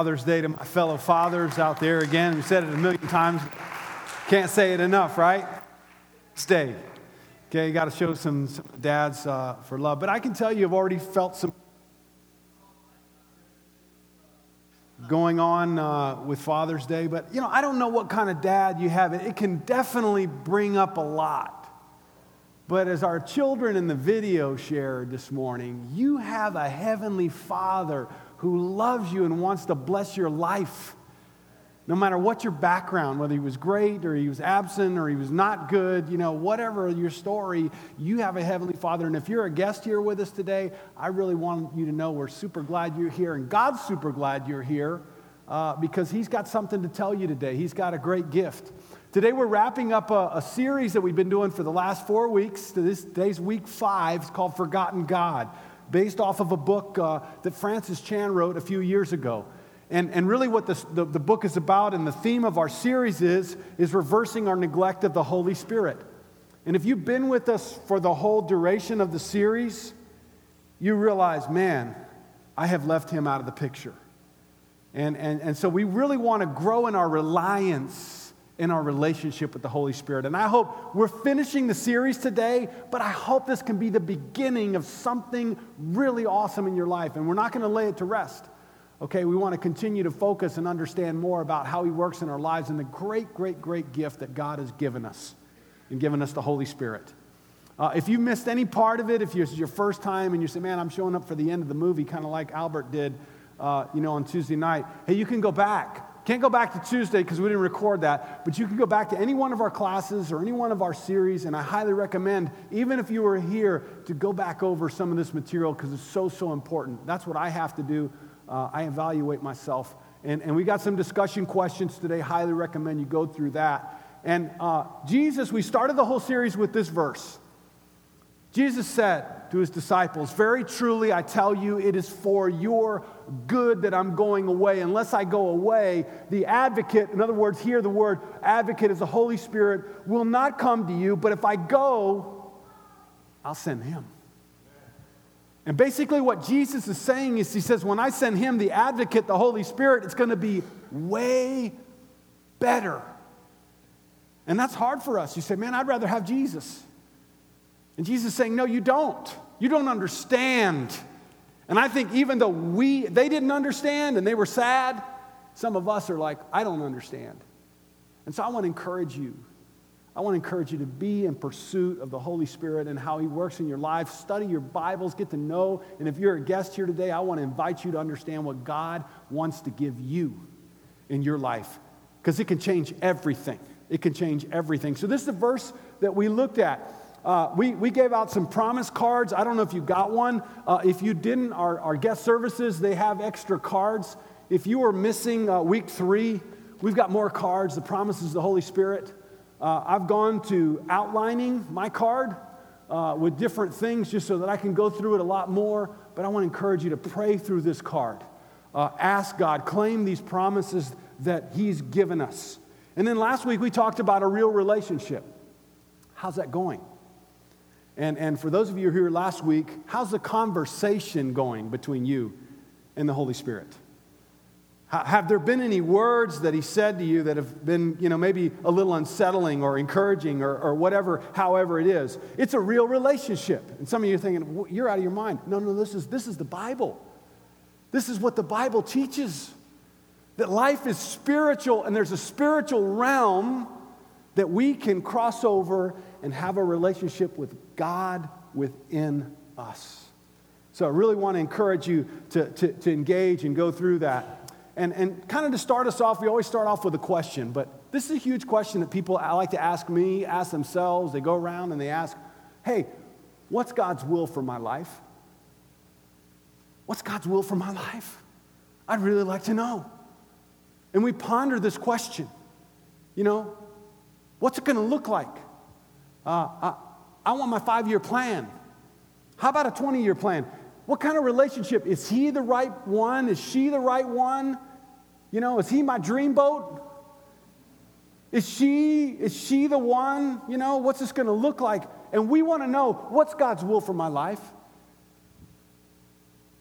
Father's Day to my fellow fathers out there. Again, we said it a million times. Can't say it enough, right? Stay. Okay, you got to show some, some dads uh, for love. But I can tell you, I've already felt some going on uh, with Father's Day. But, you know, I don't know what kind of dad you have. It can definitely bring up a lot. But as our children in the video shared this morning, you have a heavenly Father who loves you and wants to bless your life. No matter what your background, whether he was great or he was absent or he was not good, you know, whatever your story, you have a Heavenly Father. And if you're a guest here with us today, I really want you to know we're super glad you're here. And God's super glad you're here uh, because He's got something to tell you today. He's got a great gift. Today, we're wrapping up a, a series that we've been doing for the last four weeks. Today's week five. It's called Forgotten God based off of a book uh, that Francis Chan wrote a few years ago. And, and really, what this, the, the book is about and the theme of our series is, is reversing our neglect of the Holy Spirit. And if you've been with us for the whole duration of the series, you realize, man, I have left him out of the picture. And, and, and so we really want to grow in our reliance in our relationship with the Holy Spirit. And I hope we're finishing the series today, but I hope this can be the beginning of something really awesome in your life. And we're not going to lay it to rest. Okay, we want to continue to focus and understand more about how He works in our lives and the great, great, great gift that God has given us and given us the Holy Spirit. Uh, if you missed any part of it, if it's your first time and you say, man, I'm showing up for the end of the movie, kind of like Albert did, uh, you know, on Tuesday night, hey, you can go back can't go back to Tuesday because we didn't record that, but you can go back to any one of our classes or any one of our series, and I highly recommend, even if you were here, to go back over some of this material because it's so, so important. That's what I have to do. Uh, I evaluate myself. And, and we got some discussion questions today. Highly recommend you go through that. And uh, Jesus, we started the whole series with this verse. Jesus said to his disciples, Very truly, I tell you, it is for your good that I'm going away. Unless I go away, the advocate, in other words, here the word advocate is the Holy Spirit, will not come to you, but if I go, I'll send him. And basically, what Jesus is saying is, He says, when I send him, the advocate, the Holy Spirit, it's going to be way better. And that's hard for us. You say, man, I'd rather have Jesus. And Jesus is saying, No, you don't. You don't understand. And I think even though we they didn't understand and they were sad, some of us are like, I don't understand. And so I want to encourage you. I want to encourage you to be in pursuit of the Holy Spirit and how He works in your life. Study your Bibles, get to know. And if you're a guest here today, I want to invite you to understand what God wants to give you in your life because it can change everything. It can change everything. So, this is the verse that we looked at. Uh, we, we gave out some promise cards. I don't know if you got one. Uh, if you didn't, our, our guest services, they have extra cards. If you were missing uh, week three, we've got more cards. The promises of the Holy Spirit. Uh, I've gone to outlining my card uh, with different things just so that I can go through it a lot more. But I want to encourage you to pray through this card. Uh, ask God, claim these promises that He's given us. And then last week we talked about a real relationship. How's that going? And, and for those of you who were here last week, how's the conversation going between you and the Holy Spirit? Have there been any words that he said to you that have been, you know, maybe a little unsettling or encouraging or, or whatever, however it is? It's a real relationship. And some of you are thinking, you're out of your mind. No, no, this is, this is the Bible. This is what the Bible teaches that life is spiritual and there's a spiritual realm that we can cross over and have a relationship with God within us. So I really want to encourage you to, to, to engage and go through that. And, and kind of to start us off, we always start off with a question, but this is a huge question that people I like to ask me, ask themselves. They go around and they ask, hey, what's God's will for my life? What's God's will for my life? I'd really like to know. And we ponder this question. You know, what's it going to look like? Uh, I, I want my five year plan. How about a 20 year plan? What kind of relationship? Is he the right one? Is she the right one? You know, is he my dream boat? Is she, is she the one? You know, what's this going to look like? And we want to know what's God's will for my life.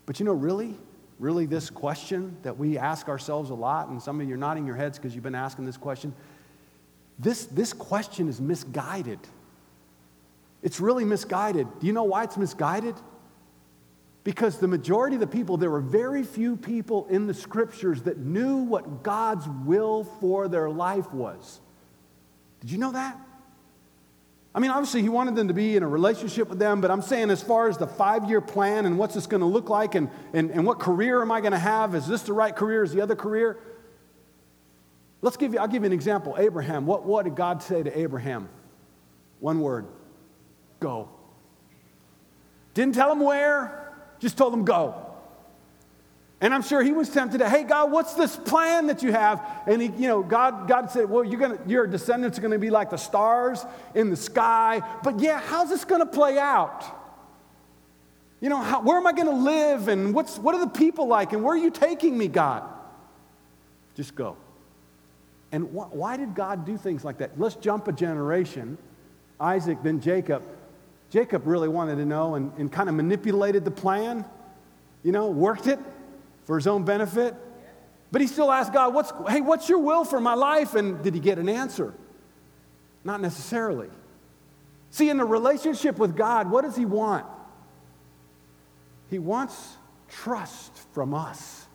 But you know, really, really this question that we ask ourselves a lot, and some of you are nodding your heads because you've been asking this question. This, this question is misguided. It's really misguided. Do you know why it's misguided? Because the majority of the people, there were very few people in the scriptures that knew what God's will for their life was. Did you know that? I mean, obviously, he wanted them to be in a relationship with them, but I'm saying, as far as the five year plan and what's this going to look like and, and, and what career am I going to have? Is this the right career? Is the other career? Let's give you, I'll give you an example. Abraham. What, what did God say to Abraham? One word go. Didn't tell him where, just told him go. And I'm sure he was tempted to, hey, God, what's this plan that you have? And he, you know, God, God said, well, you're gonna, your descendants are going to be like the stars in the sky. But yeah, how's this going to play out? You know, how, where am I going to live? And what's, what are the people like? And where are you taking me, God? Just go. And wh- why did God do things like that? Let's jump a generation. Isaac, then Jacob. Jacob really wanted to know and, and kind of manipulated the plan, you know, worked it for his own benefit. But he still asked God, what's, hey, what's your will for my life? And did he get an answer? Not necessarily. See, in the relationship with God, what does he want? He wants trust from us.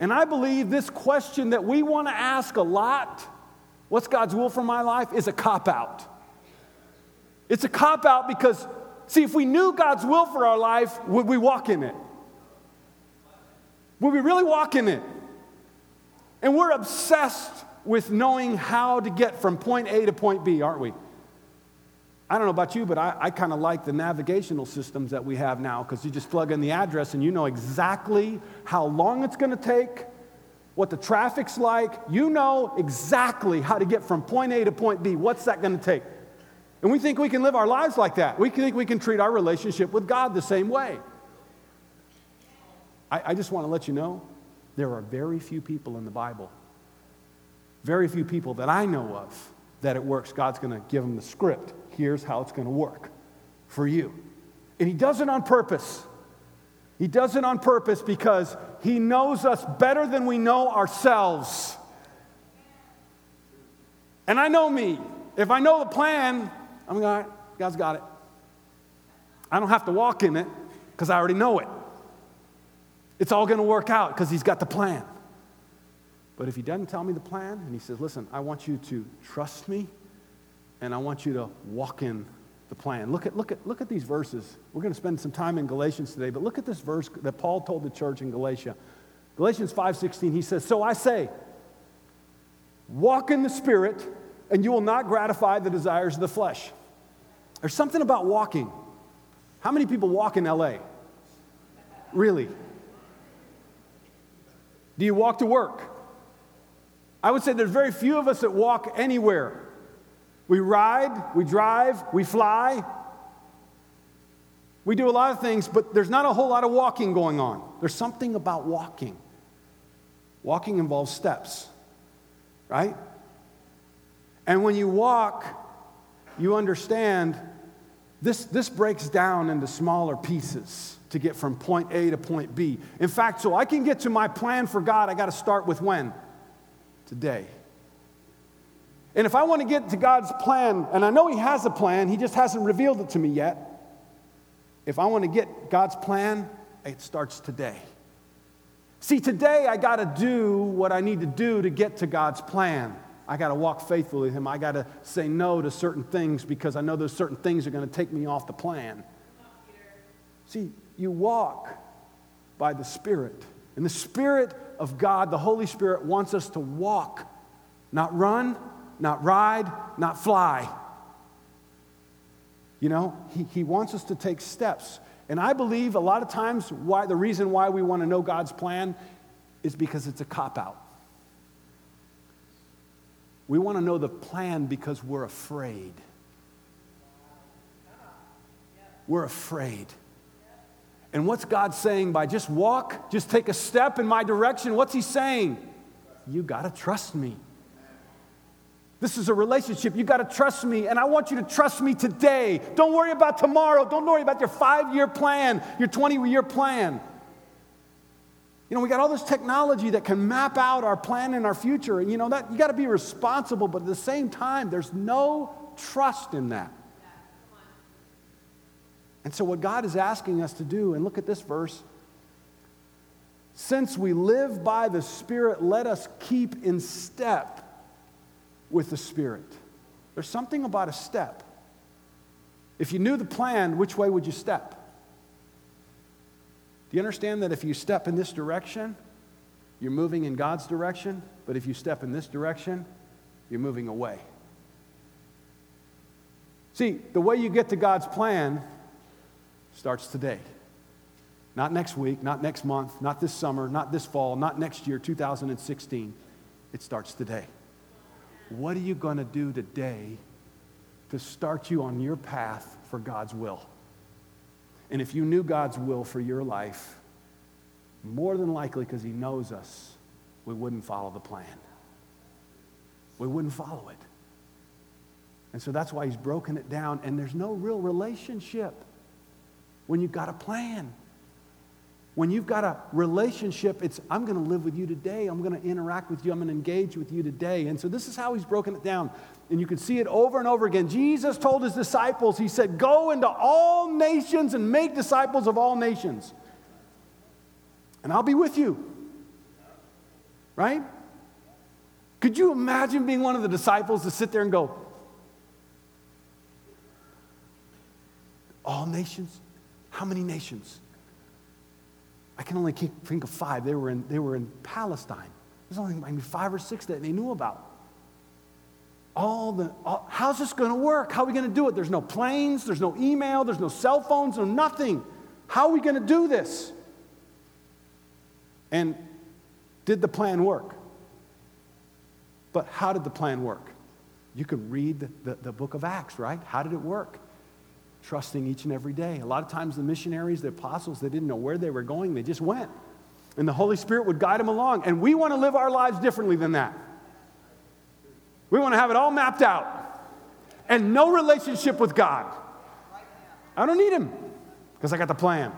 And I believe this question that we want to ask a lot what's God's will for my life is a cop out. It's a cop out because, see, if we knew God's will for our life, would we walk in it? Would we really walk in it? And we're obsessed with knowing how to get from point A to point B, aren't we? I don't know about you, but I, I kind of like the navigational systems that we have now because you just plug in the address and you know exactly how long it's going to take, what the traffic's like. You know exactly how to get from point A to point B. What's that going to take? And we think we can live our lives like that. We think we can treat our relationship with God the same way. I, I just want to let you know there are very few people in the Bible, very few people that I know of that it works. God's going to give them the script. Here's how it's going to work for you. And He does it on purpose. He does it on purpose because He knows us better than we know ourselves. And I know me. If I know the plan, I'm like, going, God's got it. I don't have to walk in it because I already know it. It's all going to work out because he's got the plan. But if he doesn't tell me the plan and he says, listen, I want you to trust me and I want you to walk in the plan. Look at, look at, look at these verses. We're going to spend some time in Galatians today, but look at this verse that Paul told the church in Galatia. Galatians 5:16, he says, So I say, walk in the spirit, and you will not gratify the desires of the flesh. There's something about walking. How many people walk in LA? Really? Do you walk to work? I would say there's very few of us that walk anywhere. We ride, we drive, we fly. We do a lot of things, but there's not a whole lot of walking going on. There's something about walking. Walking involves steps, right? And when you walk, you understand this, this breaks down into smaller pieces to get from point A to point B. In fact, so I can get to my plan for God, I got to start with when? Today. And if I want to get to God's plan, and I know He has a plan, He just hasn't revealed it to me yet. If I want to get God's plan, it starts today. See, today I got to do what I need to do to get to God's plan. I got to walk faithfully with Him. I got to say no to certain things because I know those certain things are going to take me off the plan. See, you walk by the Spirit. And the Spirit of God, the Holy Spirit, wants us to walk, not run, not ride, not fly. You know, he, he wants us to take steps. And I believe a lot of times why the reason why we want to know God's plan is because it's a cop out. We want to know the plan because we're afraid. We're afraid. And what's God saying by just walk, just take a step in my direction? What's He saying? You got to trust me. This is a relationship. You got to trust me, and I want you to trust me today. Don't worry about tomorrow. Don't worry about your five year plan, your 20 year plan. You know, we got all this technology that can map out our plan and our future. And you know that you got to be responsible, but at the same time, there's no trust in that. And so, what God is asking us to do, and look at this verse since we live by the Spirit, let us keep in step with the Spirit. There's something about a step. If you knew the plan, which way would you step? Do you understand that if you step in this direction, you're moving in God's direction, but if you step in this direction, you're moving away? See, the way you get to God's plan starts today. Not next week, not next month, not this summer, not this fall, not next year, 2016. It starts today. What are you going to do today to start you on your path for God's will? And if you knew God's will for your life, more than likely, because He knows us, we wouldn't follow the plan. We wouldn't follow it. And so that's why He's broken it down, and there's no real relationship when you've got a plan. When you've got a relationship, it's I'm going to live with you today. I'm going to interact with you. I'm going to engage with you today. And so this is how he's broken it down. And you can see it over and over again. Jesus told his disciples, he said, Go into all nations and make disciples of all nations. And I'll be with you. Right? Could you imagine being one of the disciples to sit there and go, All nations? How many nations? I can only think of five. They were in, they were in Palestine. There's only maybe five or six that they knew about all the, all, how's this going to work? How are we going to do it? There's no planes, there's no email, there's no cell phones, no nothing. How are we going to do this? And did the plan work? But how did the plan work? You can read the, the, the, book of Acts, right? How did it work? Trusting each and every day. A lot of times, the missionaries, the apostles, they didn't know where they were going, they just went. And the Holy Spirit would guide them along. And we want to live our lives differently than that. We want to have it all mapped out and no relationship with God. I don't need Him because I got the plan.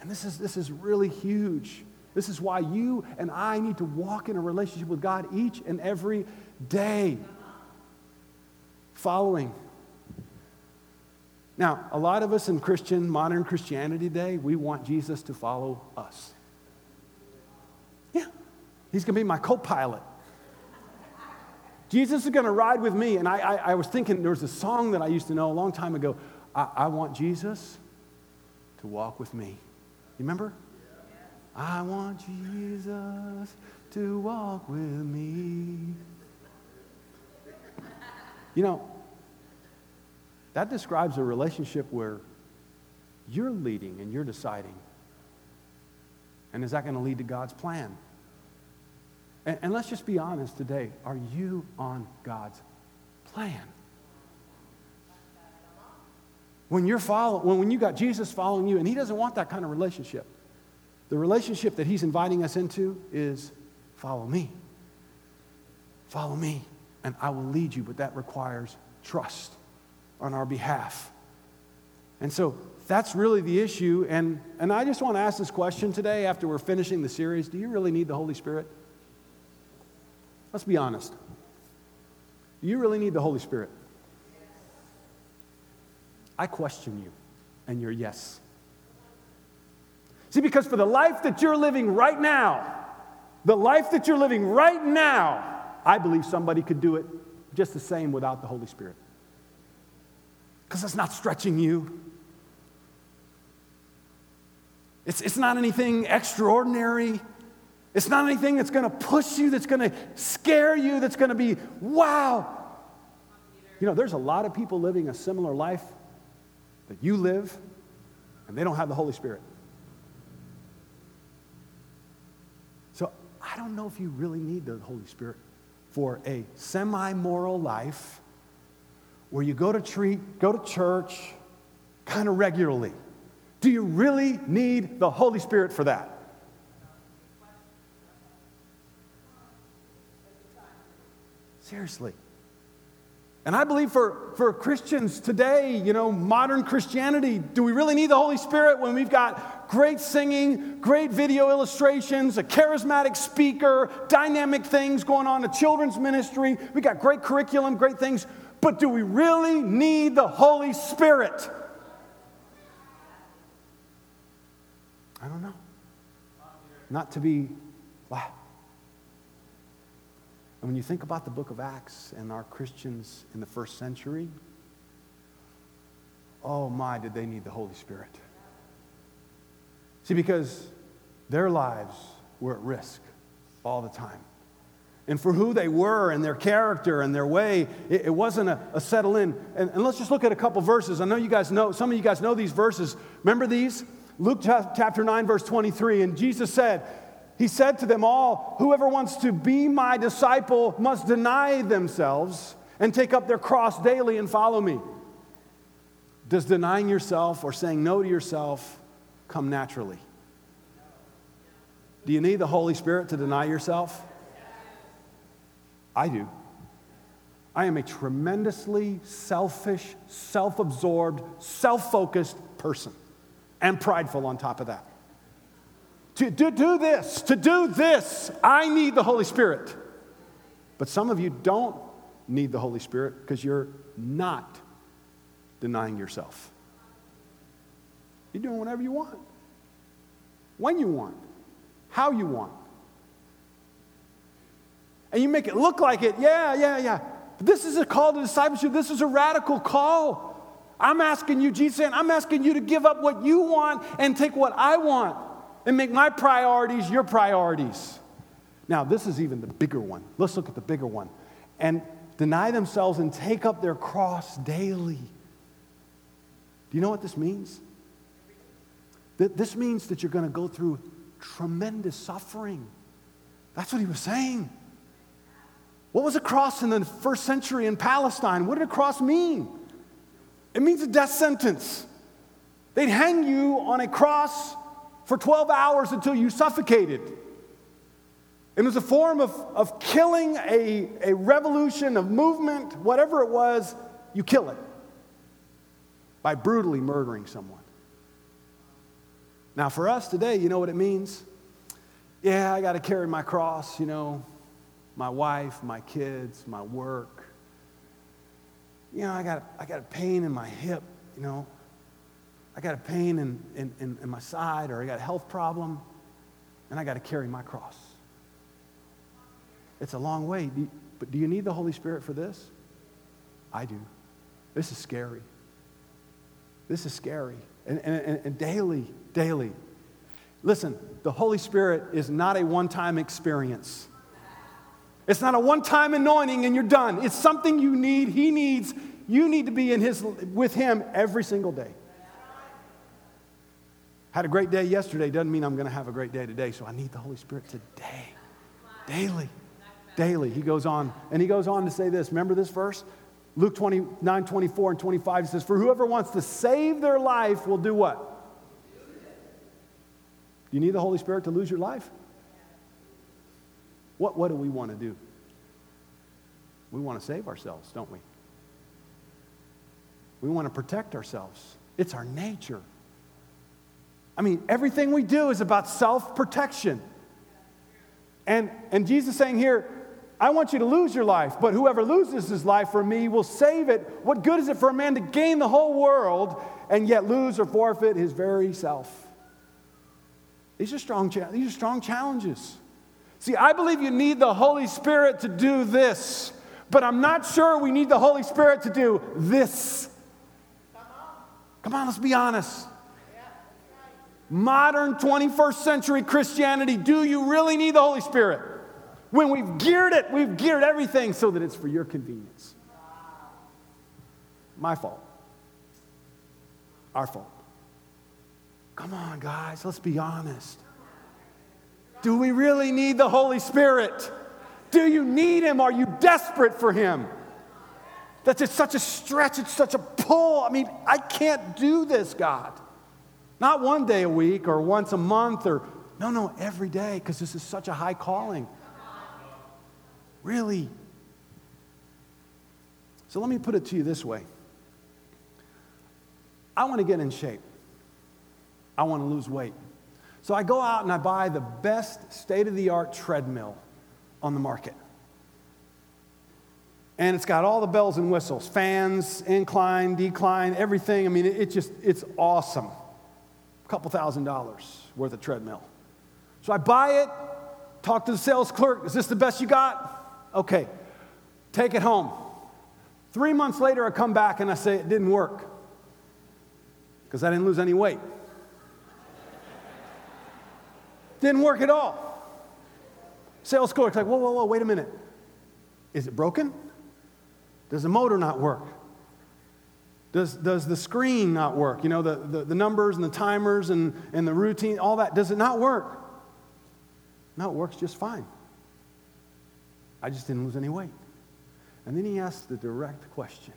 And this is, this is really huge. This is why you and I need to walk in a relationship with God each and every day. Following. Now, a lot of us in Christian, modern Christianity today, we want Jesus to follow us. Yeah, he's going to be my co pilot. Jesus is going to ride with me. And I, I, I, was thinking, there was a song that I used to know a long time ago. I, I want Jesus to walk with me. You remember? I want Jesus to walk with me. You know, that describes a relationship where you're leading and you're deciding. And is that going to lead to God's plan? And, and let's just be honest today. Are you on God's plan? When you're following, when, when you got Jesus following you, and he doesn't want that kind of relationship. The relationship that he's inviting us into is follow me. Follow me, and I will lead you, but that requires trust on our behalf. And so that's really the issue. And, and I just want to ask this question today after we're finishing the series Do you really need the Holy Spirit? Let's be honest. Do you really need the Holy Spirit? I question you, and you're yes. See, because for the life that you're living right now, the life that you're living right now, I believe somebody could do it just the same without the Holy Spirit. Because it's not stretching you, it's, it's not anything extraordinary. It's not anything that's going to push you, that's going to scare you, that's going to be, wow. You know, there's a lot of people living a similar life that you live, and they don't have the Holy Spirit. So I don't know if you really need the Holy Spirit for a semi moral life where you go to treat, go to church kind of regularly. Do you really need the Holy Spirit for that? Seriously. And I believe for, for Christians today, you know, modern Christianity, do we really need the Holy Spirit when we've got great singing, great video illustrations, a charismatic speaker, dynamic things going on, a children's ministry? We got great curriculum, great things. But do we really need the Holy Spirit? I don't know. Not to be wow. And when you think about the book of Acts and our Christians in the first century, oh my, did they need the Holy Spirit. See, because their lives were at risk all the time. And for who they were and their character and their way, it, it wasn't a, a, settle in. And, and let's just look at a couple verses. I know you guys know, some of you guys know these verses. Remember these? Luke chapter 9, verse 23. And Jesus said, he said to them all, Whoever wants to be my disciple must deny themselves and take up their cross daily and follow me. Does denying yourself or saying no to yourself come naturally? Do you need the Holy Spirit to deny yourself? I do. I am a tremendously selfish, self absorbed, self focused person and prideful on top of that. To, do this, to do this, I need the Holy Spirit. But some of you don't need the Holy Spirit because you're not denying yourself. You're doing whatever you want, when you want, how you want. And you make it look like it, yeah, yeah, yeah. But this is a call to discipleship. This is a radical call. I'm asking you, Jesus saying, I'm asking you to give up what you want and take what I want and make my priorities your priorities. Now, this is even the bigger one. Let's look at the bigger one. And deny themselves and take up their cross daily. Do you know what this means? This means that you're going to go through tremendous suffering. That's what he was saying. What was a cross in the first century in Palestine? What did a cross mean? It means a death sentence. They'd hang you on a cross for 12 hours until you suffocated. It was a form of, of killing a, a revolution of movement, whatever it was, you kill it by brutally murdering someone. Now, for us today, you know what it means? Yeah, I got to carry my cross, you know, my wife, my kids, my work. You know, I got, I got a pain in my hip, you know, I got a pain in, in, in, my side or I got a health problem and I got to carry my cross. It's a long way. Do you, but do you need the Holy Spirit for this? I do. This is scary. This is scary. And, and, and daily, daily. Listen, the Holy Spirit is not a one time experience. It's not a one time anointing and you're done. It's something you need. He needs. You need to be in his, with Him every single day. Had a great day yesterday doesn't mean I'm going to have a great day today, so I need the Holy Spirit today. Daily. Daily. He goes on, and he goes on to say this. Remember this verse? Luke 29, 24, and 25 says, For whoever wants to save their life will do what? Do you need the Holy Spirit to lose your life? What, what do we want to do? We want to save ourselves, don't we? We want to protect ourselves. It's our nature. I mean, everything we do is about self protection. And, and Jesus saying here, I want you to lose your life, but whoever loses his life for me will save it. What good is it for a man to gain the whole world and yet lose or forfeit his very self? These are strong, these are strong challenges. See, I believe you need the Holy Spirit to do this, but I'm not sure we need the Holy Spirit to do this. Come on, let's be honest modern 21st century Christianity, do you really need the Holy Spirit? When we've geared it, we've geared everything so that it's for your convenience. My fault. Our fault. Come on, guys, let's be honest. Do we really need the Holy Spirit? Do you need Him? Are you desperate for Him? That's it's such a stretch, it's such a pull. I mean, I can't do this, God. Not one day a week or once a month or, no, no, every day, because this is such a high calling. Really. So let me put it to you this way I want to get in shape, I want to lose weight. So I go out and I buy the best state of the art treadmill on the market. And it's got all the bells and whistles fans, incline, decline, everything. I mean, it, just, it's awesome. A couple thousand dollars worth of treadmill. So I buy it, talk to the sales clerk. Is this the best you got? Okay, take it home. Three months later, I come back and I say it didn't work because I didn't lose any weight. didn't work at all. Sales clerk's like, whoa, whoa, whoa, wait a minute. Is it broken? Does the motor not work? Does, does the screen not work? You know, the, the, the, numbers and the timers and, and the routine, all that, does it not work? No, it works just fine. I just didn't lose any weight. And then he asked the direct question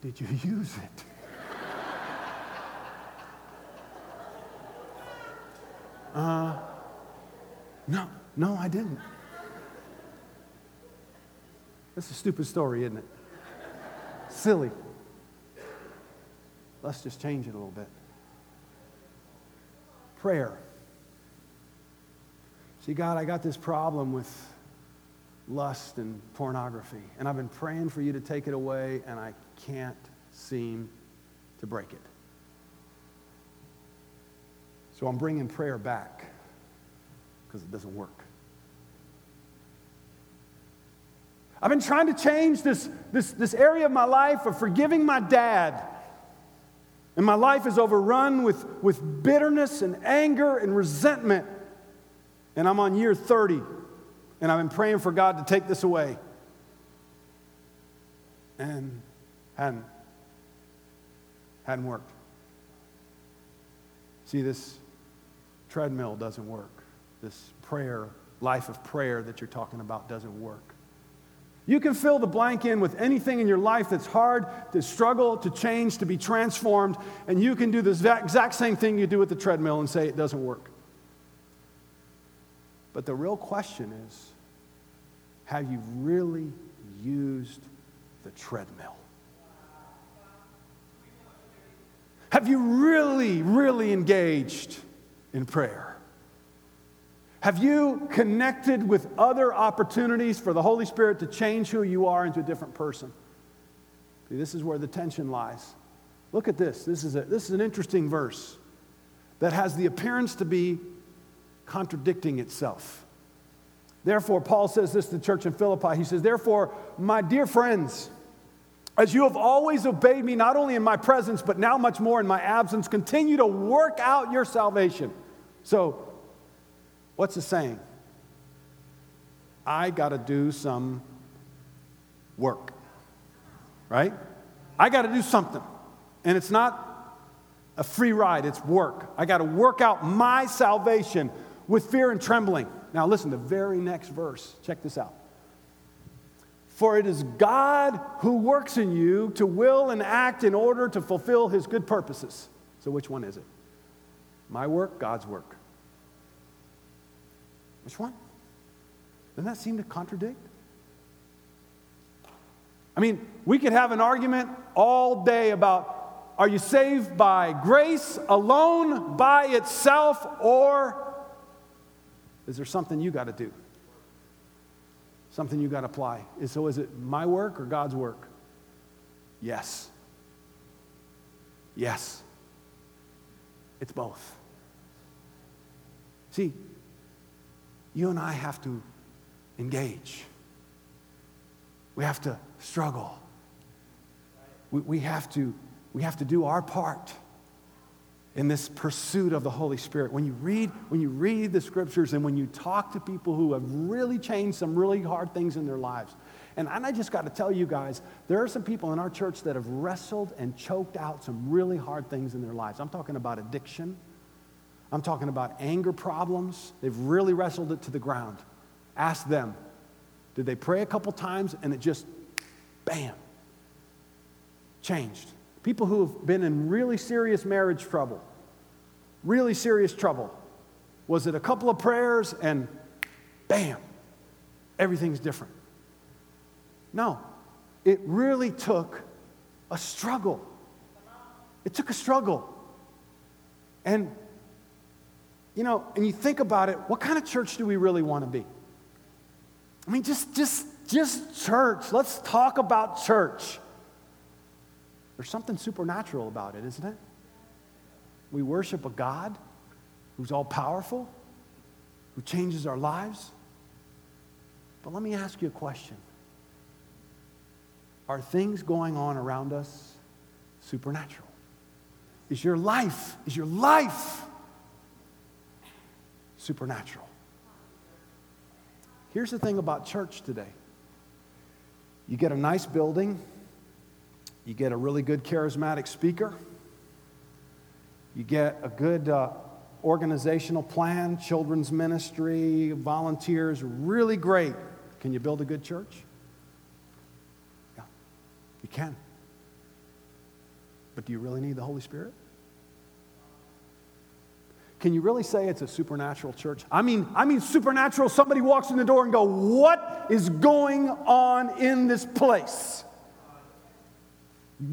Did you use it? uh, no, no, I didn't. That's a stupid story, isn't it? Silly. Let's just change it a little bit. Prayer. See, God, I got this problem with lust and pornography, and I've been praying for you to take it away, and I can't seem to break it. So I'm bringing prayer back because it doesn't work. I've been trying to change this, this, this area of my life of forgiving my dad. And my life is overrun with, with bitterness and anger and resentment. And I'm on year 30. And I've been praying for God to take this away. And hadn't, hadn't worked. See, this treadmill doesn't work. This prayer, life of prayer that you're talking about doesn't work. You can fill the blank in with anything in your life that's hard to struggle, to change, to be transformed, and you can do the exact same thing you do with the treadmill and say it doesn't work. But the real question is have you really used the treadmill? Have you really, really engaged in prayer? Have you connected with other opportunities for the Holy Spirit to change who you are into a different person? See, this is where the tension lies. Look at this. This is, a, this is an interesting verse that has the appearance to be contradicting itself. Therefore, Paul says this to the church in Philippi. He says, Therefore, my dear friends, as you have always obeyed me, not only in my presence, but now much more in my absence, continue to work out your salvation. So, What's the saying? I got to do some work, right? I got to do something. And it's not a free ride, it's work. I got to work out my salvation with fear and trembling. Now, listen, the very next verse, check this out. For it is God who works in you to will and act in order to fulfill his good purposes. So, which one is it? My work, God's work. Which one? Doesn't that seem to contradict? I mean, we could have an argument all day about are you saved by grace alone, by itself, or is there something you got to do? Something you got to apply. So is it my work or God's work? Yes. Yes. It's both. See, you and I have to engage. We have to struggle. We, we, have to, we have to do our part in this pursuit of the Holy Spirit. When you read, when you read the scriptures and when you talk to people who have really changed some really hard things in their lives, and I just got to tell you guys, there are some people in our church that have wrestled and choked out some really hard things in their lives. I'm talking about addiction. I'm talking about anger problems. They've really wrestled it to the ground. Ask them. Did they pray a couple times and it just, bam, changed? People who have been in really serious marriage trouble, really serious trouble. Was it a couple of prayers and bam, everything's different? No. it really took a struggle. It took a struggle. And, you know, and you think about it, what kind of church do we really want to be? I mean, just, just, just church. Let's talk about church. There's something supernatural about it, isn't it? We worship a God who's all powerful, who changes our lives. But let me ask you a question Are things going on around us supernatural? Is your life, is your life supernatural? Here's the thing about church today you get a nice building, you get a really good charismatic speaker, you get a good uh, organizational plan, children's ministry, volunteers, really great. Can you build a good church? Yeah, you can. But do you really need the Holy Spirit? Can you really say it's a supernatural church? I mean, I mean supernatural. Somebody walks in the door and go, "What is going on in this place?"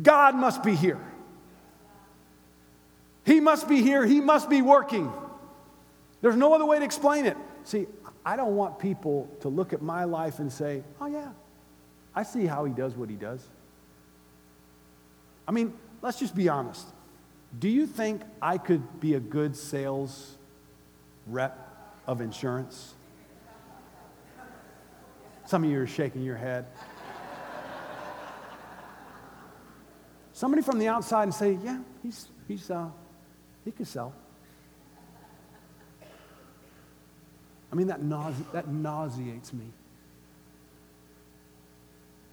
God must be here. He must be here. He must be working. There's no other way to explain it. See, I don't want people to look at my life and say, "Oh yeah, I see how he does what he does." I mean, let's just be honest. Do you think I could be a good sales rep of insurance? Some of you are shaking your head. Somebody from the outside and say, yeah, he's, he's, uh, he could sell. I mean, that, nause- that nauseates me.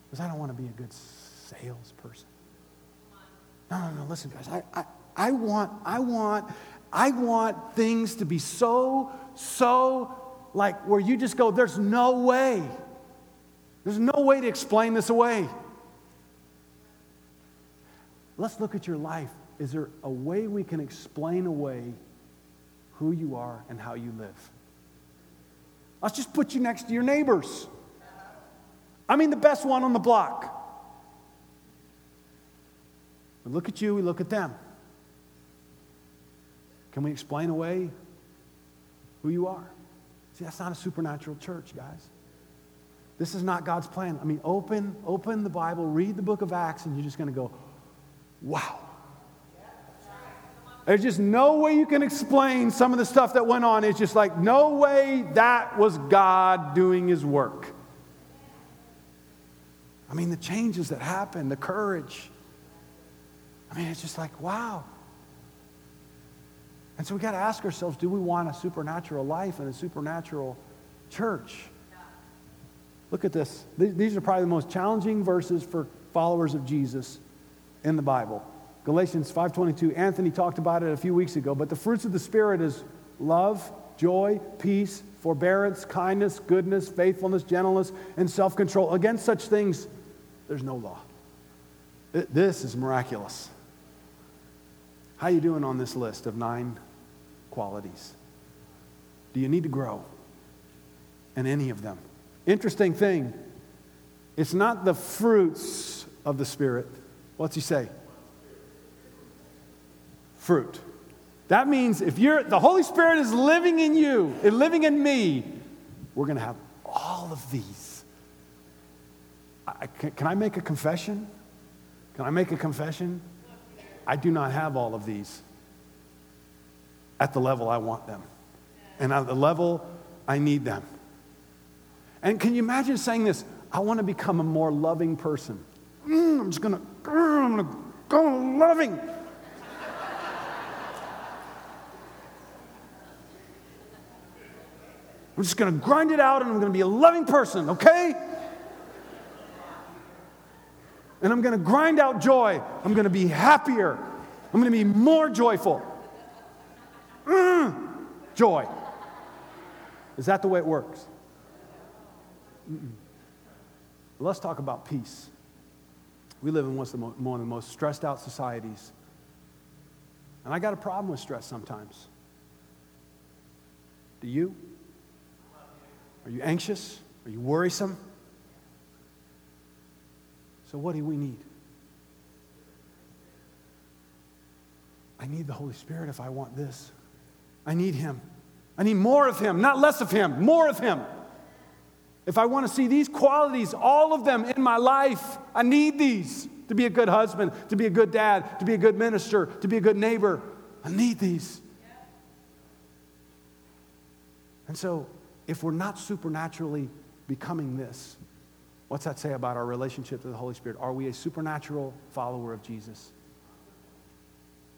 Because I don't want to be a good salesperson. No, no, no, listen, guys. I, I, I want, I want, I want things to be so, so like where you just go, there's no way. There's no way to explain this away. Let's look at your life. Is there a way we can explain away who you are and how you live? Let's just put you next to your neighbors. I mean, the best one on the block. We look at you, we look at them. Can we explain away who you are? See, that's not a supernatural church, guys. This is not God's plan. I mean, open, open the Bible, read the book of Acts, and you're just going to go, wow. There's just no way you can explain some of the stuff that went on. It's just like, no way that was God doing his work. I mean, the changes that happened, the courage. I mean, it's just like, wow. And so we got to ask ourselves do we want a supernatural life and a supernatural church? Look at this. These are probably the most challenging verses for followers of Jesus in the Bible. Galatians 5:22. Anthony talked about it a few weeks ago, but the fruits of the spirit is love, joy, peace, forbearance, kindness, goodness, faithfulness, gentleness, and self-control. Against such things there's no law. This is miraculous. How you doing on this list of 9 qualities? Do you need to grow in any of them? Interesting thing, it's not the fruits of the Spirit. What's he say? Fruit. That means if you're the Holy Spirit is living in you and living in me, we're going to have all of these. I, can, can I make a confession? Can I make a confession? I do not have all of these at the level I want them and at the level I need them. And can you imagine saying this? I want to become a more loving person. Mm, I'm just going to, I'm going to go loving. I'm just going to grind it out and I'm going to be a loving person, okay? And I'm going to grind out joy. I'm going to be happier. I'm going to be more joyful. Mm, joy. Is that the way it works? Mm-mm. Let's talk about peace. We live in one of, the one of the most stressed out societies. And I got a problem with stress sometimes. Do you? Are you anxious? Are you worrisome? So, what do we need? I need the Holy Spirit if I want this. I need Him. I need more of Him, not less of Him, more of Him. If I want to see these qualities, all of them in my life, I need these to be a good husband, to be a good dad, to be a good minister, to be a good neighbor. I need these. And so, if we're not supernaturally becoming this, what's that say about our relationship to the Holy Spirit? Are we a supernatural follower of Jesus?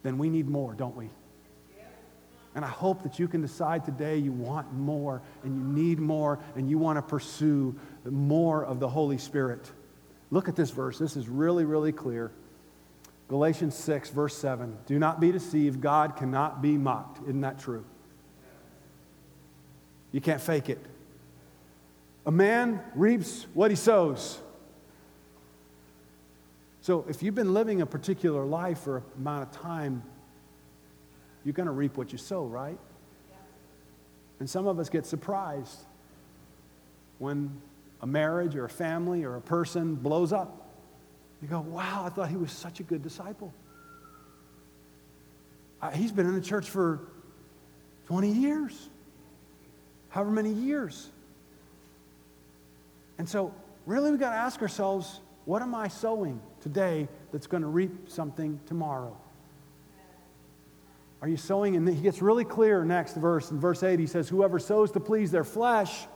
Then we need more, don't we? And I hope that you can decide today you want more and you need more and you want to pursue more of the Holy Spirit. Look at this verse. This is really, really clear. Galatians 6, verse 7. Do not be deceived. God cannot be mocked. Isn't that true? You can't fake it. A man reaps what he sows. So if you've been living a particular life for an amount of time, you're going to reap what you sow, right? And some of us get surprised when a marriage or a family or a person blows up. You go, wow, I thought he was such a good disciple. Uh, he's been in the church for 20 years, however many years. And so, really, we've got to ask ourselves what am I sowing today that's going to reap something tomorrow? Are you sowing? And he gets really clear next verse. In verse 8, he says, Whoever sows to please their flesh,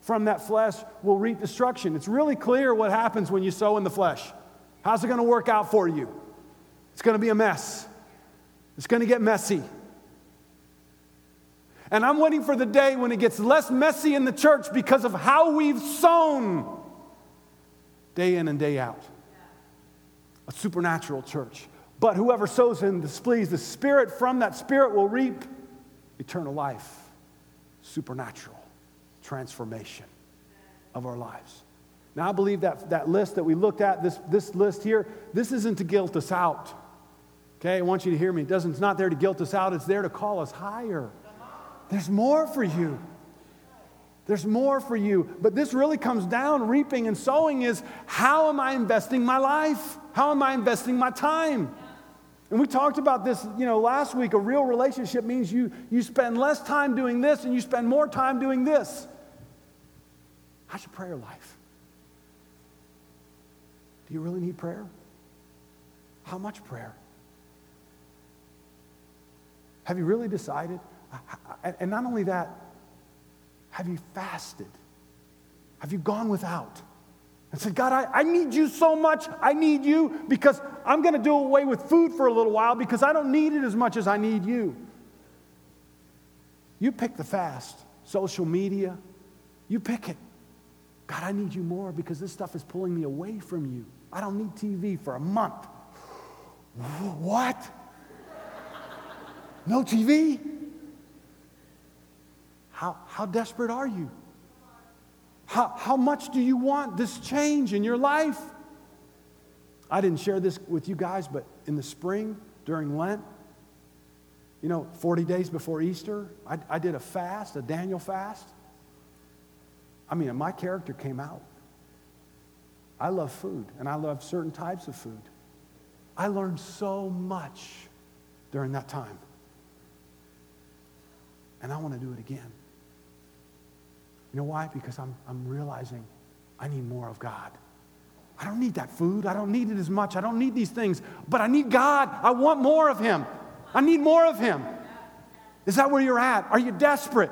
from that flesh will reap destruction. It's really clear what happens when you sow in the flesh. How's it going to work out for you? It's going to be a mess. It's going to get messy. And I'm waiting for the day when it gets less messy in the church because of how we've sown day in and day out. A supernatural church. But whoever sows and displease the Spirit, from that Spirit will reap eternal life, supernatural transformation of our lives. Now, I believe that that list that we looked at, this, this list here, this isn't to guilt us out. Okay, I want you to hear me. It doesn't, it's not there to guilt us out, it's there to call us higher. There's more for you. There's more for you. But this really comes down reaping and sowing is how am I investing my life? How am I investing my time? And we talked about this, you know, last week. A real relationship means you, you spend less time doing this and you spend more time doing this. How's your prayer life? Do you really need prayer? How much prayer? Have you really decided? And not only that, have you fasted? Have you gone without? And said, God, I, I need you so much. I need you because I'm going to do away with food for a little while because I don't need it as much as I need you. You pick the fast, social media, you pick it. God, I need you more because this stuff is pulling me away from you. I don't need TV for a month. What? No TV? How, how desperate are you? How, how much do you want this change in your life? I didn't share this with you guys, but in the spring during Lent, you know, 40 days before Easter, I, I did a fast, a Daniel fast. I mean, my character came out. I love food, and I love certain types of food. I learned so much during that time. And I want to do it again. You know why? Because I'm, I'm realizing I need more of God. I don't need that food. I don't need it as much. I don't need these things. But I need God. I want more of Him. I need more of Him. Is that where you're at? Are you desperate?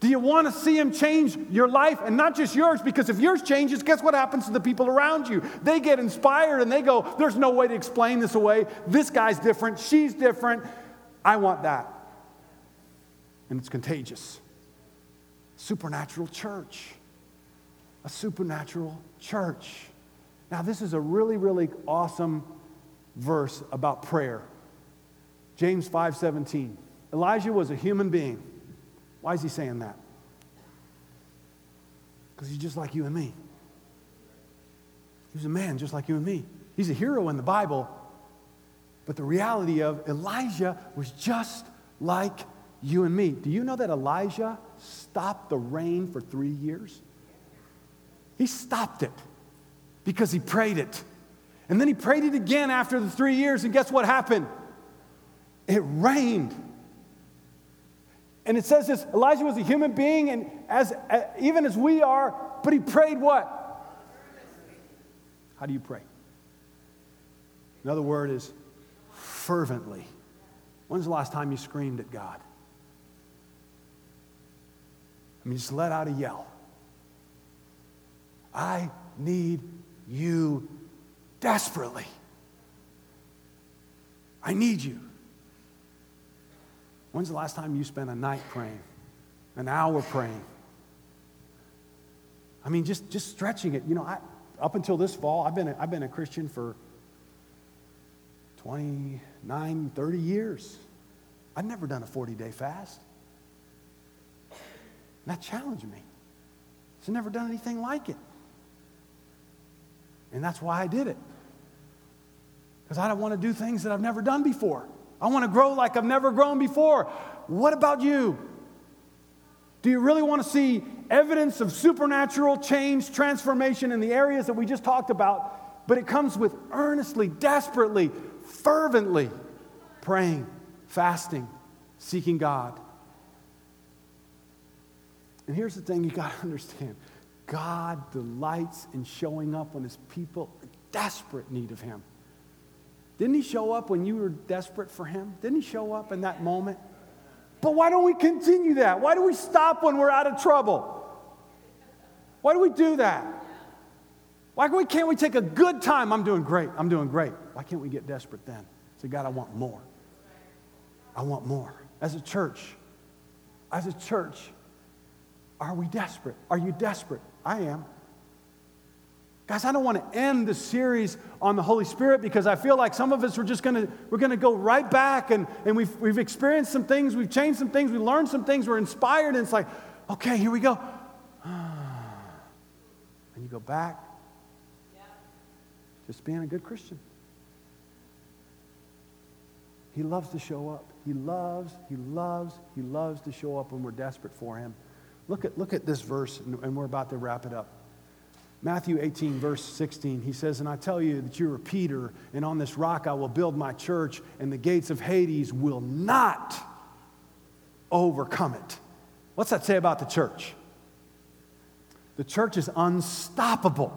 Do you want to see Him change your life and not just yours? Because if yours changes, guess what happens to the people around you? They get inspired and they go, There's no way to explain this away. This guy's different. She's different. I want that. And it's contagious supernatural church. A supernatural church. Now, this is a really, really awesome verse about prayer. James 5:17. Elijah was a human being. Why is he saying that? Because he's just like you and me. He was a man just like you and me. He's a hero in the Bible, but the reality of Elijah was just like you and me. Do you know that Elijah stopped the rain for three years? He stopped it. because he prayed it. And then he prayed it again after the three years, and guess what happened? It rained. And it says this Elijah was a human being, and as, even as we are, but he prayed what? How do you pray? Another word is fervently. When's the last time you screamed at God? I mean, just let out a yell. I need you desperately. I need you. When's the last time you spent a night praying, an hour praying? I mean, just, just stretching it. You know, I, up until this fall, I've been a, I've been a Christian for 29, 30 years. I've never done a 40 day fast. And that challenged me. I've never done anything like it. And that's why I did it. Because I don't want to do things that I've never done before. I want to grow like I've never grown before. What about you? Do you really want to see evidence of supernatural change, transformation in the areas that we just talked about? But it comes with earnestly, desperately, fervently praying, fasting, seeking God. And here's the thing you got to understand God delights in showing up when his people are desperate need of him. Didn't he show up when you were desperate for him? Didn't he show up in that moment? But why don't we continue that? Why do we stop when we're out of trouble? Why do we do that? Why can't we take a good time? I'm doing great. I'm doing great. Why can't we get desperate then? Say, God, I want more. I want more. As a church, as a church, are we desperate? Are you desperate? I am. Guys, I don't want to end the series on the Holy Spirit because I feel like some of us are just to, we're to go right back and, and we've, we've experienced some things, we've changed some things, we learned some things, we're inspired, and it's like, okay, here we go. And you go back, just being a good Christian. He loves to show up. He loves, he loves, he loves to show up when we're desperate for him. Look at, look at this verse, and, we're about to wrap it up. Matthew 18, verse 16, he says, And I tell you that you're a Peter, and on this rock I will build my church, and the gates of Hades will not overcome it. What's that say about the church? The church is unstoppable.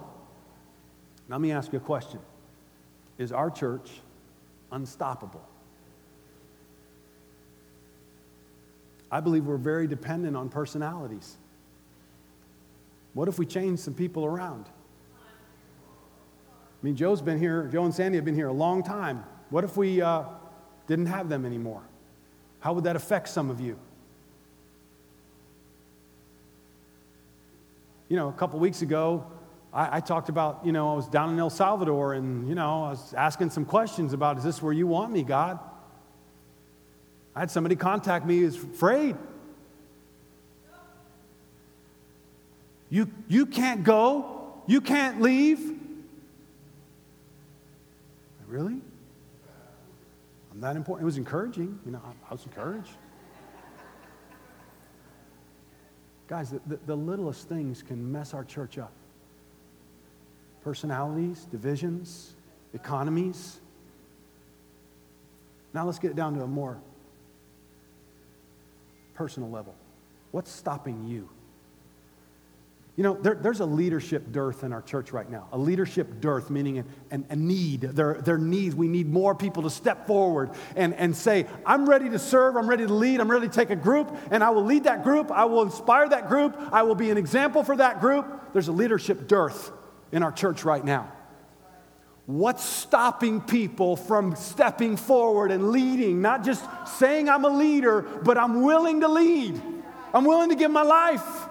Now, let me ask you a question Is our church unstoppable? I believe we're very dependent on personalities. What if we change some people around? I mean, Joe's been here, Joe and Sandy have been here a long time. What if we uh, didn't have them anymore? How would that affect some of you? You know, a couple weeks ago, I, I, talked about, you know, I was down in El Salvador and, you know, I was asking some questions about, is this where you want me, God? I had somebody contact me who's afraid. You, you can't go. You can't leave. Really? I'm that important. It was encouraging. You know, I, I was encouraged. Guys, the, the, the littlest things can mess our church up personalities, divisions, economies. Now let's get down to a more personal level. What's stopping you? You know, there, there's a leadership dearth in our church right now. A leadership dearth, meaning a, a, a need. There needs, we need more people to step forward and, and say, I'm ready to serve, I'm ready to lead, I'm ready to take a group, and I will lead that group, I will inspire that group, I will be an example for that group. There's a leadership dearth in our church right now. What's stopping people from stepping forward and leading? Not just saying I'm a leader, but I'm willing to lead. I'm willing to give my life.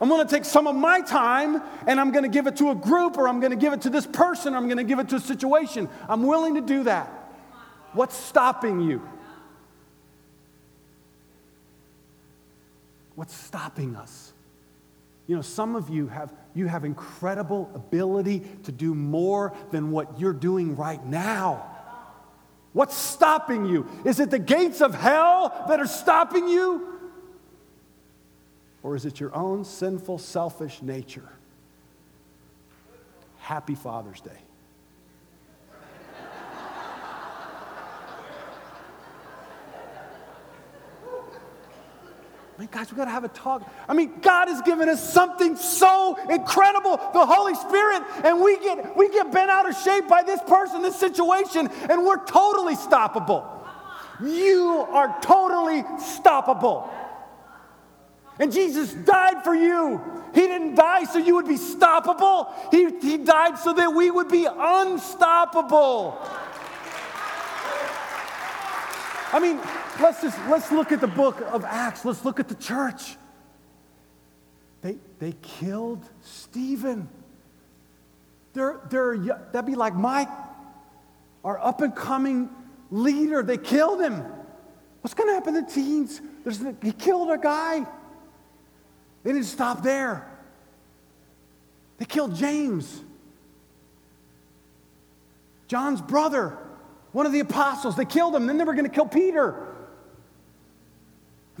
I'm going to take some of my time and I'm going to give it to a group or I'm going to give it to this person or I'm going to give it to a situation. I'm willing to do that. What's stopping you? What's stopping us? You know, some of you have you have incredible ability to do more than what you're doing right now. What's stopping you? Is it the gates of hell that are stopping you? Or is it your own sinful, selfish nature? Happy Father's Day. I mean, guys, we got to have a talk. I mean, God has given us something so incredible, the Holy Spirit, and we get we get bent out of shape by this person, this situation, and we're totally stoppable. You are totally stoppable. And Jesus died for you. He didn't die so you would be stoppable. He, he died so that we would be unstoppable. I mean, let's just let's look at the book of Acts. Let's look at the church. They, they killed Stephen. They're, they're, that'd be like Mike, our up and coming leader. They killed him. What's going to happen to teens? There's, he killed a guy. They didn't stop there. They killed James, John's brother, one of the apostles. They killed him. Then they were going to kill Peter.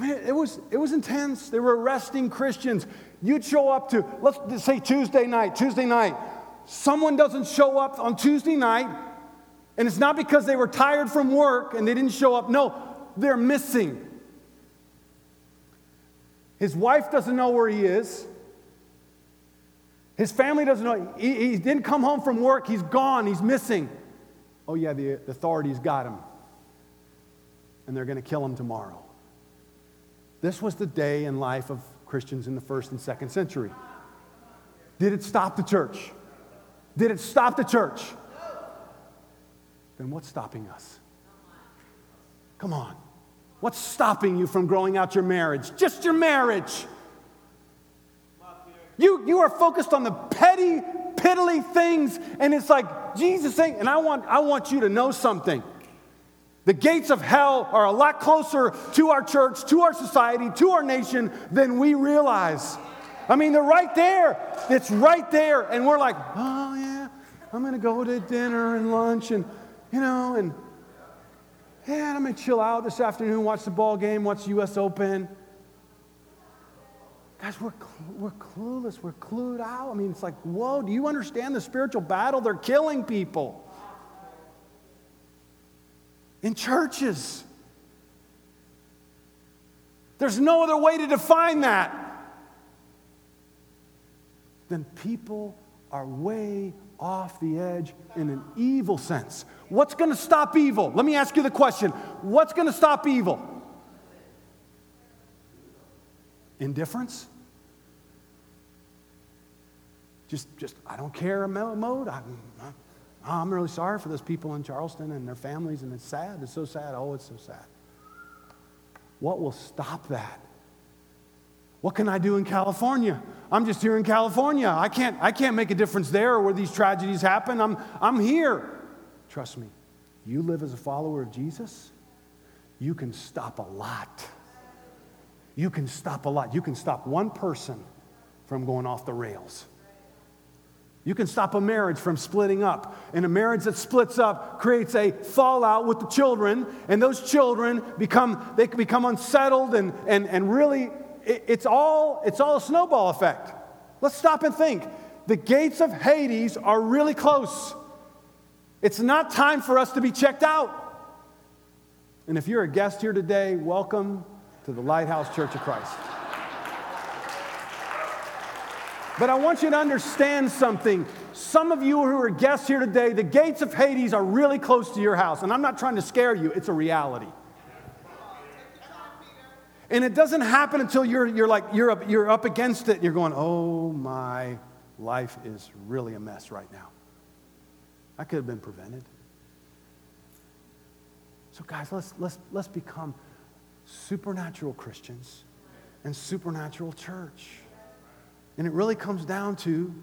It was, it was intense. They were arresting Christians. You'd show up to, let's say Tuesday night, Tuesday night. Someone doesn't show up on Tuesday night, and it's not because they were tired from work and they didn't show up. No, they're missing. His wife doesn't know where he is. His family doesn't know. He, he didn't come home from work. He's gone. He's missing. Oh, yeah, the, the authorities got him. And they're going to kill him tomorrow. This was the day in life of Christians in the first and second century. Did it stop the church? Did it stop the church? Then what's stopping us? Come on. What's stopping you from growing out your marriage? Just your marriage. You, you are focused on the petty, piddly things, and it's like Jesus saying, and I want, I want you to know something. The gates of hell are a lot closer to our church, to our society, to our nation than we realize. I mean, they're right there. It's right there. And we're like, oh, yeah, I'm going to go to dinner and lunch and, you know, and yeah, I'm going to chill out this afternoon, watch the ball game, watch the U.S. Open. Guys, we're, we're clueless. We're clued out. I mean, it's like, whoa, do you understand the spiritual battle? They're killing people in churches. There's no other way to define that than people are way off the edge in an evil sense. What's going to stop evil? Let me ask you the question what's going to stop evil? Indifference? Just, just I don't care mode. I'm, I'm really sorry for those people in Charleston and their families, and it's sad. It's so sad. Oh, it's so sad. What will stop that? What can I do in California? I'm just here in California. I can't, I can't make a difference there where these tragedies happen. I'm, I'm here. Trust me, you live as a follower of Jesus, you can stop a lot. You can stop a lot. You can stop one person from going off the rails. You can stop a marriage from splitting up. And a marriage that splits up creates a fallout with the children, and those children become, they become unsettled and, and, and really, it, it's, all, it's all a snowball effect. Let's stop and think. The gates of Hades are really close. It's not time for us to be checked out. And if you're a guest here today, welcome to the Lighthouse Church of Christ. But I want you to understand something. Some of you who are guests here today, the gates of Hades are really close to your house. And I'm not trying to scare you, it's a reality. And it doesn't happen until you're, you're like, you're up, you're up against it. You're going, oh, my life is really a mess right now. That could have been prevented. So, guys, let's, let's, let's become supernatural Christians and supernatural church. And it really comes down to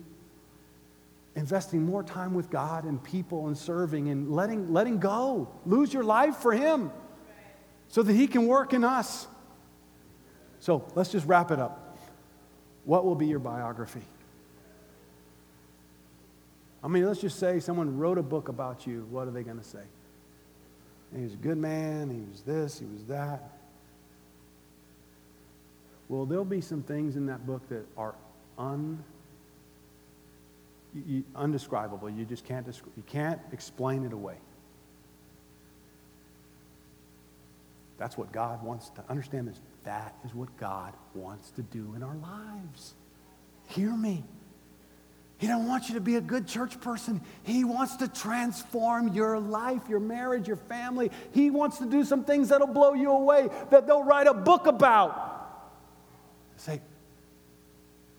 investing more time with God and people and serving and letting, letting go. Lose your life for Him so that He can work in us. So let's just wrap it up. What will be your biography? I mean, let's just say someone wrote a book about you. What are they going to say? He was a good man, he was this, he was that. Well, there'll be some things in that book that are un. undescribable. You just can't, you can't explain it away. That's what God wants to understand is That is what God wants to do in our lives. Hear me. He don't want you to be a good church person. He wants to transform your life, your marriage, your family. He wants to do some things that'll blow you away, that they'll write a book about. Say,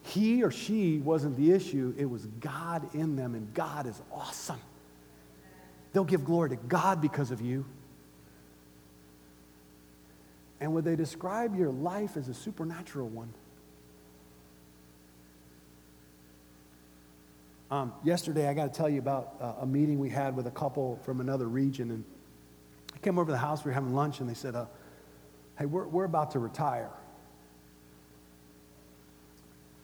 he or she wasn't the issue, it was God in them, and God is awesome. They'll give glory to God because of you. And would they describe your life as a supernatural one? Um, yesterday, I got to tell you about uh, a meeting we had with a couple from another region. And I came over to the house, we were having lunch, and they said, uh, Hey, we're, we're about to retire.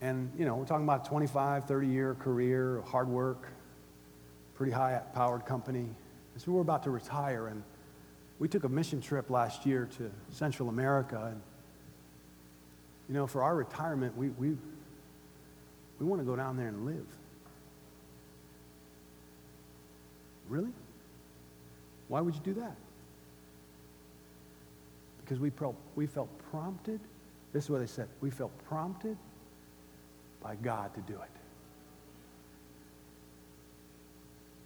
And, you know, we're talking about 25, 30 year career, hard work, pretty high powered company. And so we're about to retire. And we took a mission trip last year to Central America. And, you know, for our retirement, we, we, we want to go down there and live. Really? Why would you do that? Because we felt, we felt prompted. This is what they said. We felt prompted by God to do it.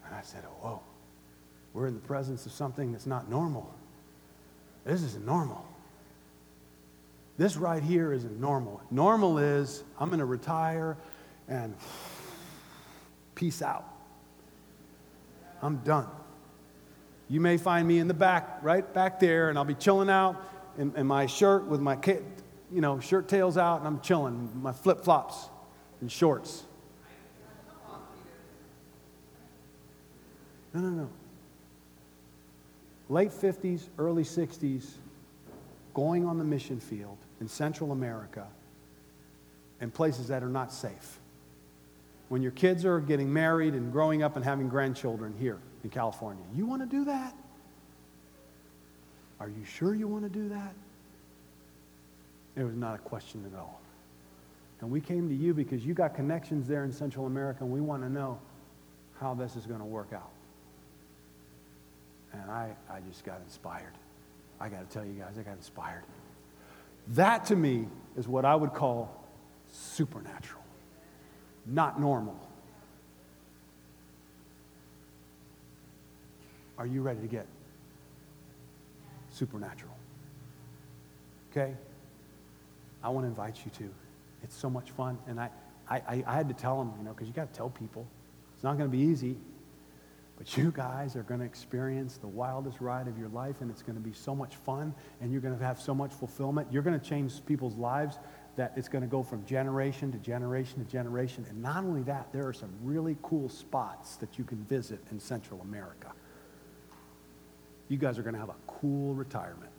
And I said, oh, whoa, we're in the presence of something that's not normal. This isn't normal. This right here isn't normal. Normal is I'm going to retire and peace out. I'm done. You may find me in the back, right back there, and I'll be chilling out in, in my shirt with my, you know, shirt tails out, and I'm chilling, my flip flops and shorts. No, no, no. Late 50s, early 60s, going on the mission field in Central America in places that are not safe when your kids are getting married and growing up and having grandchildren here in California. You want to do that? Are you sure you want to do that? It was not a question at all. And we came to you because you got connections there in Central America, and we want to know how this is going to work out. And I, I just got inspired. I got to tell you guys, I got inspired. That to me is what I would call supernatural not normal. Are you ready to get supernatural? Okay? I want to invite you to. It's so much fun. And I, I, I had to tell them, you know, because you got to tell people. It's not going to be easy. But you guys are going to experience the wildest ride of your life, and it's going to be so much fun, and you're going to have so much fulfillment. You're going to change people's lives that it's going to go from generation to generation to generation. And not only that, there are some really cool spots that you can visit in Central America. You guys are going to have a cool retirement.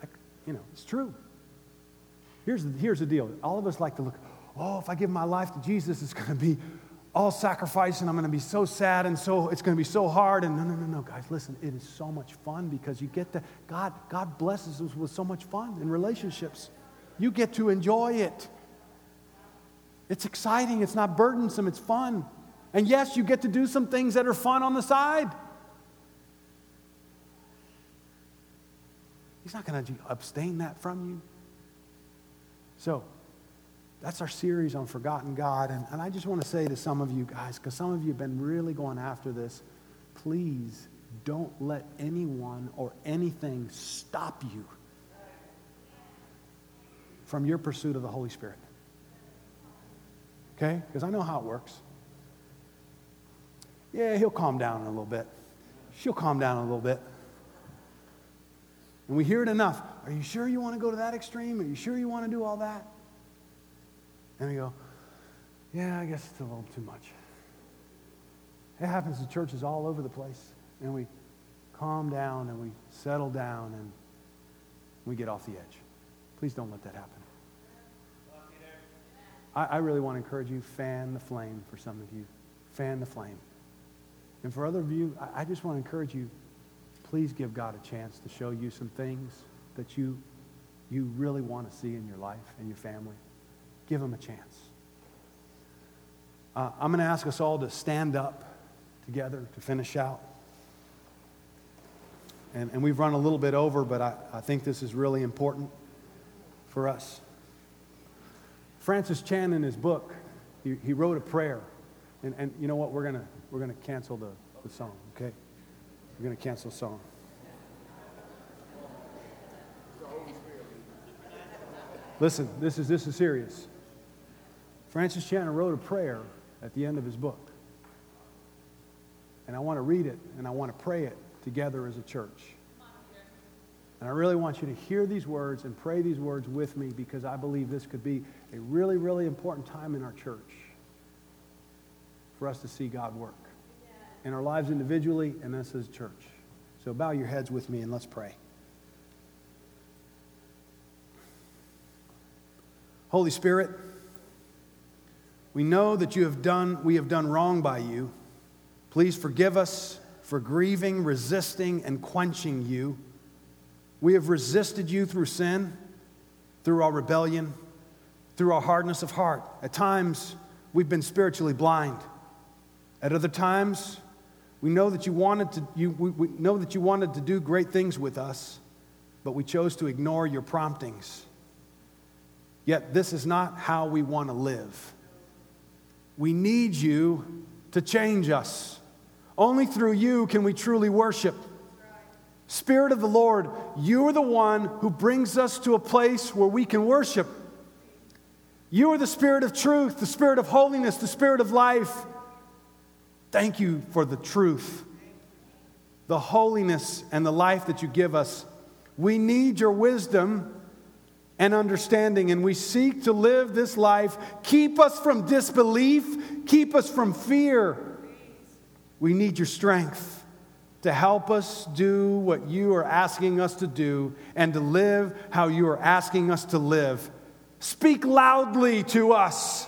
Like, you know, it's true. Here's the, here's the deal. All of us like to look, oh, if I give my life to Jesus, it's going to be all sacrifice and I'm going to be so sad and so it's going to be so hard. And no, no, no, no, guys, listen, it is so much fun because you get to, God, God blesses us with so much fun in relationships. You get to enjoy it. It's exciting, it's not burdensome, it's fun. And yes, you get to do some things that are fun on the side. He's not going to abstain that from you. So, that's our series on Forgotten God. And, and I just want to say to some of you guys, because some of you have been really going after this, please don't let anyone or anything stop you from your pursuit of the Holy Spirit. Okay? Because I know how it works. Yeah, he'll calm down a little bit. She'll calm down a little bit. And we hear it enough. Are you sure you want to go to that extreme? Are you sure you want to do all that? And we go, yeah, I guess it's a little too much. It happens to churches all over the place. And we calm down and we settle down and we get off the edge. Please don't let that happen. I, I really want to encourage you, fan the flame for some of you. Fan the flame. And for other of you, I, I just want to encourage you, please give God a chance to show you some things that you, you really want to see in your life and your family. Give him a chance. Uh, I'm going to ask us all to stand up together to finish out. And, and we've run a little bit over, but I, I think this is really important for us. Francis Chan, in his book, he, he wrote a prayer. And, and you know what? We're going we're gonna cancel the, the song, okay? We're going to cancel song. Listen, this is, this is serious. Francis Chan wrote a prayer at the end of his book. And I want to read it and I want to pray it together as a church. And I really want you to hear these words and pray these words with me because I believe this could be a really, really important time in our church for us to see God work in our lives individually and us as a church. So bow your heads with me and let's pray. Holy Spirit, we know that you have done, we have done wrong by you. Please forgive us for grieving, resisting, and quenching you. We have resisted you through sin, through our rebellion, through our hardness of heart. At times, we've been spiritually blind. At other times, we know that you wanted to, you, we, we know that you wanted to do great things with us, but we chose to ignore your promptings. Yet, this is not how we want to live. We need you to change us. Only through you can we truly worship. Spirit of the Lord, you are the one who brings us to a place where we can worship. You are the Spirit of truth, the Spirit of holiness, the Spirit of life. Thank you for the truth, the holiness, and the life that you give us. We need your wisdom and understanding, and we seek to live this life. Keep us from disbelief, keep us from fear. We need your strength to help us do what you are asking us to do and to live how you are asking us to live. Speak loudly to us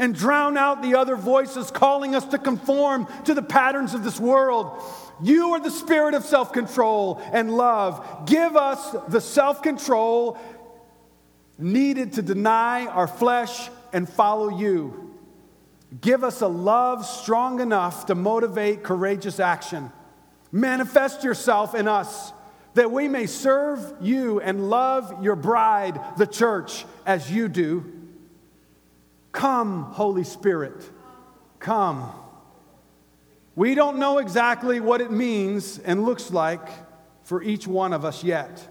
and drown out the other voices calling us to conform to the patterns of this world. You are the spirit of self control and love. Give us the self control needed to deny our flesh and follow you. Give us a love strong enough to motivate courageous action. Manifest yourself in us that we may serve you and love your bride, the church, as you do. Come, Holy Spirit, come. We don't know exactly what it means and looks like for each one of us yet.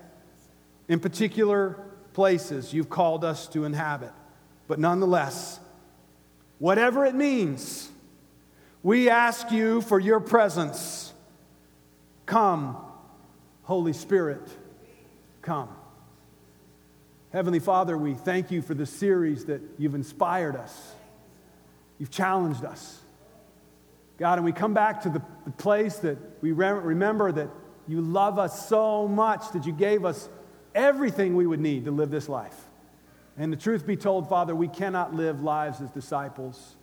In particular places you've called us to inhabit. But nonetheless, whatever it means, we ask you for your presence. Come, Holy Spirit, come. Heavenly Father, we thank you for the series that you've inspired us. You've challenged us. God, and we come back to the, the place that we re- remember that you love us so much that you gave us everything we would need to live this life. And the truth be told, Father, we cannot live lives as disciples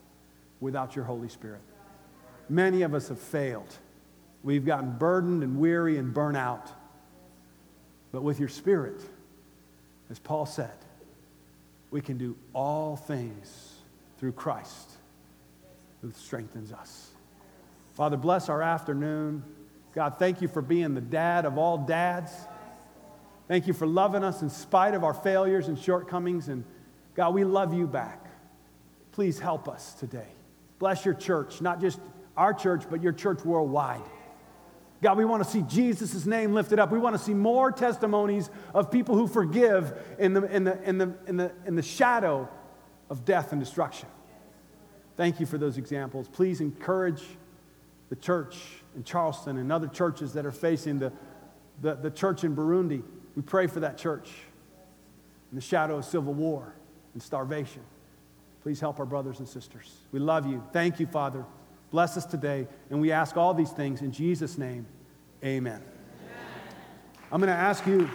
without your Holy Spirit. Many of us have failed. We've gotten burdened and weary and burnt out. But with your Spirit, as Paul said, we can do all things through Christ who strengthens us. Father, bless our afternoon. God, thank you for being the dad of all dads. Thank you for loving us in spite of our failures and shortcomings. And God, we love you back. Please help us today. Bless your church, not just our church, but your church worldwide. God, we want to see Jesus' name lifted up. We want to see more testimonies of people who forgive in the, in the, in the, in the, in the shadow of death and destruction. Thank you for those examples. Please encourage the church in Charleston and other churches that are facing the, the, the church in Burundi we pray for that church in the shadow of civil war and starvation. Please help our brothers and sisters. We love you. Thank you, Father. Bless us today. And we ask all these things in Jesus' name. Amen. Amen. I'm going to ask you,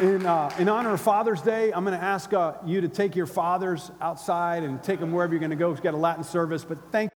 in, uh, in honor of Father's Day, I'm going to ask uh, you to take your fathers outside and take them wherever you're going to go. We've got a Latin service, but thank